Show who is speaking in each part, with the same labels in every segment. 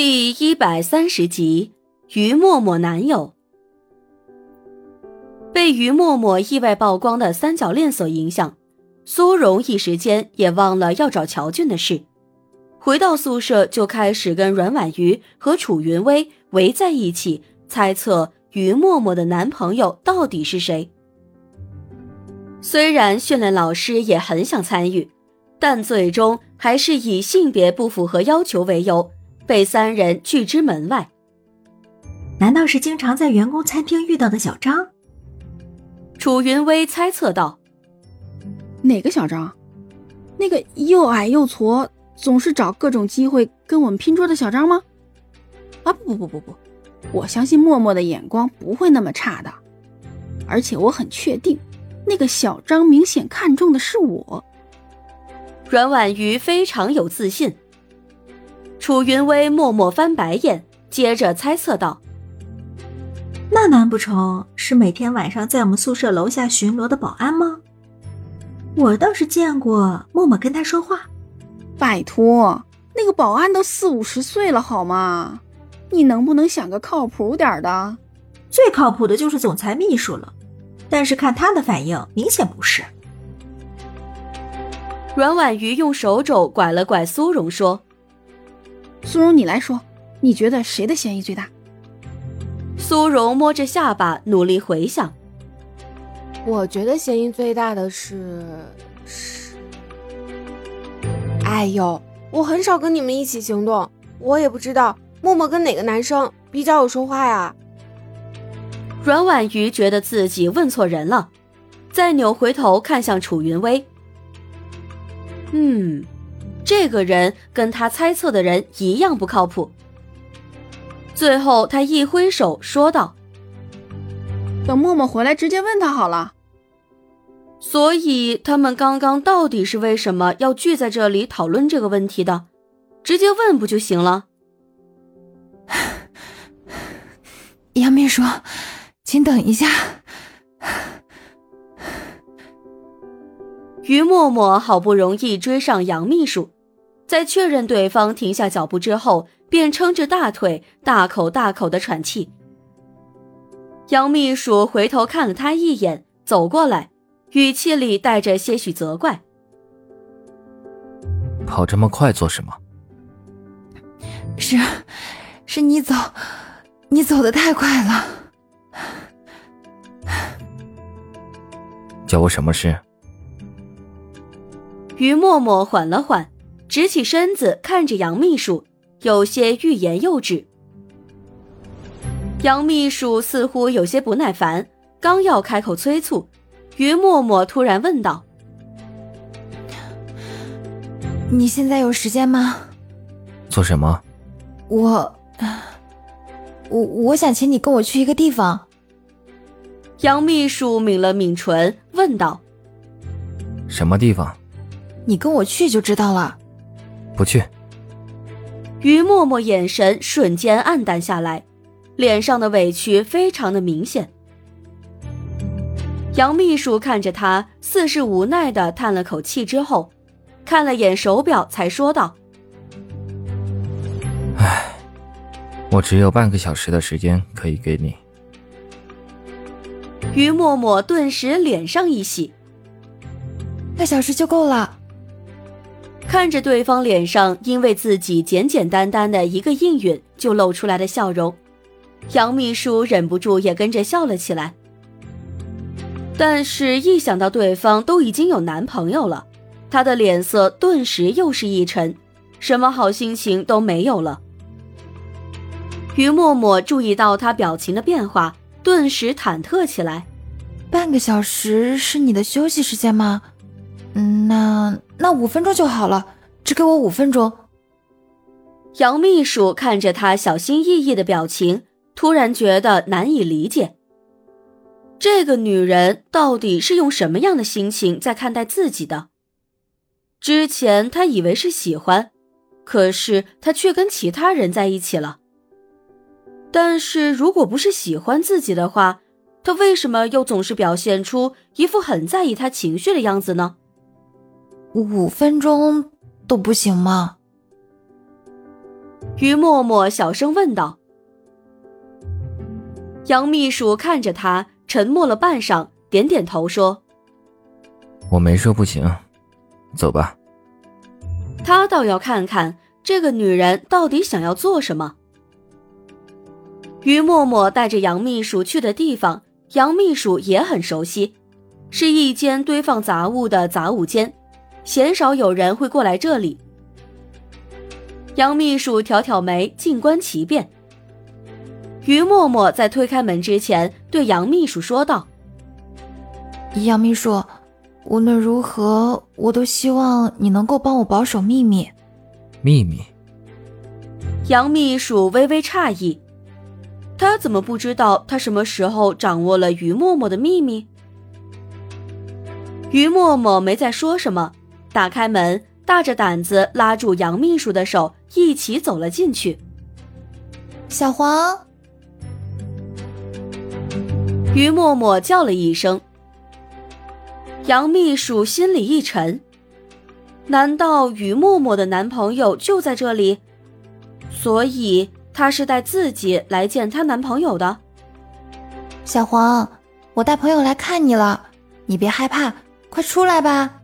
Speaker 1: 第一百三十集，于默默男友被于默默意外曝光的三角恋所影响，苏荣一时间也忘了要找乔俊的事。回到宿舍，就开始跟阮婉瑜和楚云薇围在一起，猜测于默默的男朋友到底是谁。虽然训练老师也很想参与，但最终还是以性别不符合要求为由。被三人拒之门外。
Speaker 2: 难道是经常在员工餐厅遇到的小张？
Speaker 1: 楚云薇猜测道：“
Speaker 3: 哪个小张？那个又矮又矬，总是找各种机会跟我们拼桌的小张吗？”啊不不不不不，我相信默默的眼光不会那么差的，而且我很确定，那个小张明显看中的是我。
Speaker 1: 阮婉瑜非常有自信。楚云薇默默翻白眼，接着猜测道：“
Speaker 2: 那难不成是每天晚上在我们宿舍楼下巡逻的保安吗？我倒是见过默默跟他说话。
Speaker 3: 拜托，那个保安都四五十岁了，好吗？你能不能想个靠谱点的？
Speaker 2: 最靠谱的就是总裁秘书了，但是看他的反应，明显不是。”
Speaker 1: 阮婉瑜用手肘拐了拐苏荣，说。
Speaker 3: 苏荣，你来说，你觉得谁的嫌疑最大？
Speaker 1: 苏荣摸着下巴，努力回想。
Speaker 4: 我觉得嫌疑最大的是是……哎呦，我很少跟你们一起行动，我也不知道默默跟哪个男生比较有说话呀。
Speaker 1: 阮婉瑜觉得自己问错人了，再扭回头看向楚云薇。嗯。这个人跟他猜测的人一样不靠谱。最后，他一挥手说道：“
Speaker 3: 等默默回来，直接问他好了。”
Speaker 1: 所以，他们刚刚到底是为什么要聚在这里讨论这个问题的？直接问不就行了？
Speaker 5: 杨秘书，请等一下。
Speaker 1: 于默默好不容易追上杨秘书。在确认对方停下脚步之后，便撑着大腿，大口大口的喘气。杨秘书回头看了他一眼，走过来，语气里带着些许责怪：“
Speaker 6: 跑这么快做什么？”“
Speaker 5: 是，是你走，你走的太快了。”“
Speaker 6: 叫我什么事？”
Speaker 1: 于默默缓了缓。直起身子，看着杨秘书，有些欲言又止。杨秘书似乎有些不耐烦，刚要开口催促，于默默突然问道：“
Speaker 5: 你现在有时间吗？
Speaker 6: 做什么？
Speaker 5: 我……我我想请你跟我去一个地方。”
Speaker 1: 杨秘书抿了抿唇，问道：“
Speaker 6: 什么地方？
Speaker 5: 你跟我去就知道了。”
Speaker 6: 不去。
Speaker 1: 于默默眼神瞬间暗淡下来，脸上的委屈非常的明显。杨秘书看着他，似是无奈的叹了口气之后，看了眼手表，才说道：“
Speaker 6: 唉，我只有半个小时的时间可以给你。”
Speaker 1: 于默默顿时脸上一喜：“
Speaker 5: 半小时就够了。”
Speaker 1: 看着对方脸上因为自己简简单单的一个应允就露出来的笑容，杨秘书忍不住也跟着笑了起来。但是，一想到对方都已经有男朋友了，他的脸色顿时又是一沉，什么好心情都没有了。于默默注意到他表情的变化，顿时忐忑起来。
Speaker 5: 半个小时是你的休息时间吗？那。那五分钟就好了，只给我五分钟。
Speaker 1: 杨秘书看着他小心翼翼的表情，突然觉得难以理解。这个女人到底是用什么样的心情在看待自己的？之前他以为是喜欢，可是他却跟其他人在一起了。但是如果不是喜欢自己的话，他为什么又总是表现出一副很在意他情绪的样子呢？
Speaker 5: 五分钟都不行吗？
Speaker 1: 于默默小声问道。杨秘书看着他，沉默了半晌，点点头说：“
Speaker 6: 我没说不行，走吧。”
Speaker 1: 他倒要看看这个女人到底想要做什么。于默默带着杨秘书去的地方，杨秘书也很熟悉，是一间堆放杂物的杂物间，鲜少有人会过来这里。杨秘书挑挑眉，静观其变。于默默在推开门之前，对杨秘书说道：“
Speaker 5: 杨秘书，无论如何，我都希望你能够帮我保守秘密。”
Speaker 6: 秘密？
Speaker 1: 杨秘书微微诧异，他怎么不知道他什么时候掌握了于默默的秘密？于默默没再说什么，打开门，大着胆子拉住杨秘书的手，一起走了进去。
Speaker 5: 小黄。
Speaker 1: 于默默叫了一声，杨秘书心里一沉，难道于默默的男朋友就在这里？所以她是带自己来见她男朋友的。
Speaker 5: 小黄，我带朋友来看你了，你别害怕，快出来吧。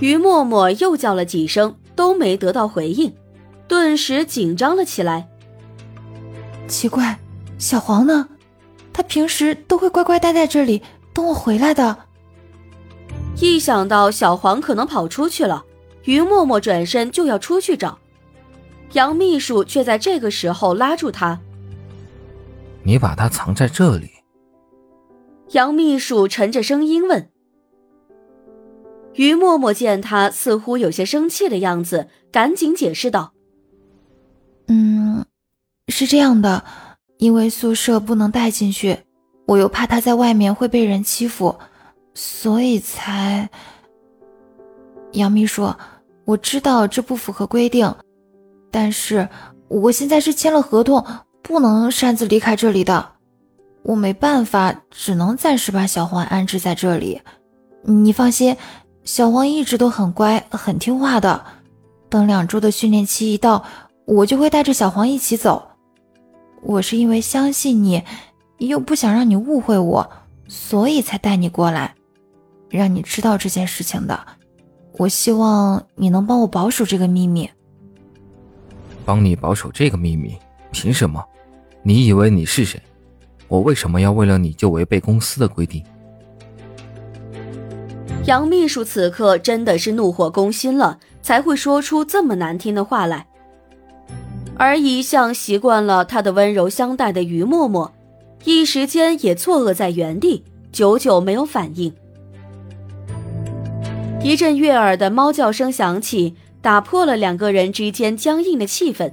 Speaker 1: 于默默又叫了几声，都没得到回应，顿时紧张了起来。
Speaker 5: 奇怪，小黄呢？他平时都会乖乖待在这里等我回来的。
Speaker 1: 一想到小黄可能跑出去了，于默默转身就要出去找，杨秘书却在这个时候拉住他：“
Speaker 6: 你把他藏在这里？”
Speaker 1: 杨秘书沉着声音问。于默默见他似乎有些生气的样子，赶紧解释道：“
Speaker 5: 嗯，是这样的。”因为宿舍不能带进去，我又怕他在外面会被人欺负，所以才。杨秘书，我知道这不符合规定，但是我现在是签了合同，不能擅自离开这里的，我没办法，只能暂时把小黄安置在这里。你放心，小黄一直都很乖，很听话的。等两周的训练期一到，我就会带着小黄一起走。我是因为相信你，又不想让你误会我，所以才带你过来，让你知道这件事情的。我希望你能帮我保守这个秘密。
Speaker 6: 帮你保守这个秘密？凭什么？你以为你是谁？我为什么要为了你就违背公司的规定？
Speaker 1: 杨秘书此刻真的是怒火攻心了，才会说出这么难听的话来。而一向习惯了他的温柔相待的于默默，一时间也错愕在原地，久久没有反应。一阵悦耳的猫叫声响起，打破了两个人之间僵硬的气氛。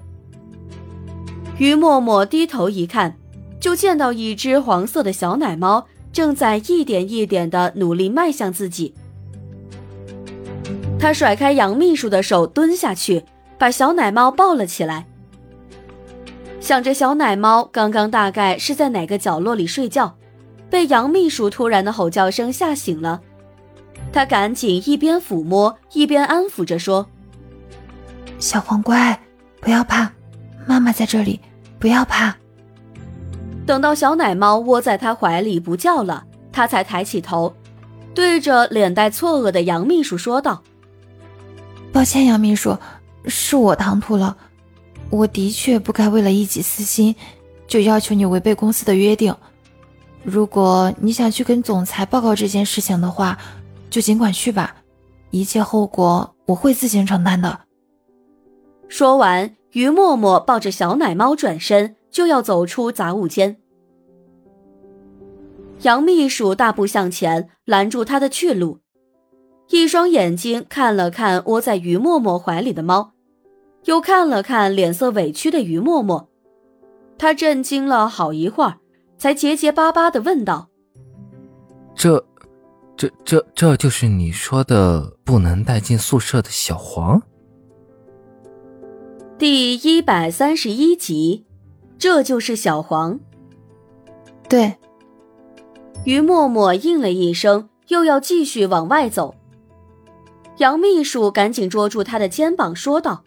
Speaker 1: 于默默低头一看，就见到一只黄色的小奶猫正在一点一点的努力迈向自己。他甩开杨秘书的手，蹲下去，把小奶猫抱了起来。想着小奶猫刚刚大概是在哪个角落里睡觉，被杨秘书突然的吼叫声吓醒了，他赶紧一边抚摸一边安抚着说：“
Speaker 5: 小黄乖，不要怕，妈妈在这里，不要怕。”
Speaker 1: 等到小奶猫窝在他怀里不叫了，他才抬起头，对着脸带错愕的杨秘书说道：“
Speaker 5: 抱歉，杨秘书，是我唐突了。”我的确不该为了一己私心，就要求你违背公司的约定。如果你想去跟总裁报告这件事情的话，就尽管去吧，一切后果我会自行承担的。
Speaker 1: 说完，于默默抱着小奶猫转身就要走出杂物间。杨秘书大步向前拦住他的去路，一双眼睛看了看窝在于默默怀里的猫。又看了看脸色委屈的于默默，他震惊了好一会儿，才结结巴巴的问道：“
Speaker 6: 这、这、这、这就是你说的不能带进宿舍的小黄？”
Speaker 1: 第一百三十一集，这就是小黄。
Speaker 5: 对，
Speaker 1: 于默默应了一声，又要继续往外走。杨秘书赶紧捉住他的肩膀，说道。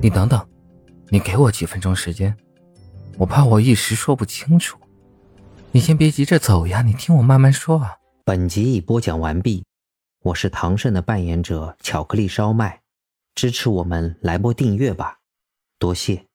Speaker 6: 你等等，你给我几分钟时间，我怕我一时说不清楚。你先别急着走呀，你听我慢慢说啊。
Speaker 7: 本集已播讲完毕，我是唐胜的扮演者巧克力烧麦，支持我们来波订阅吧，多谢。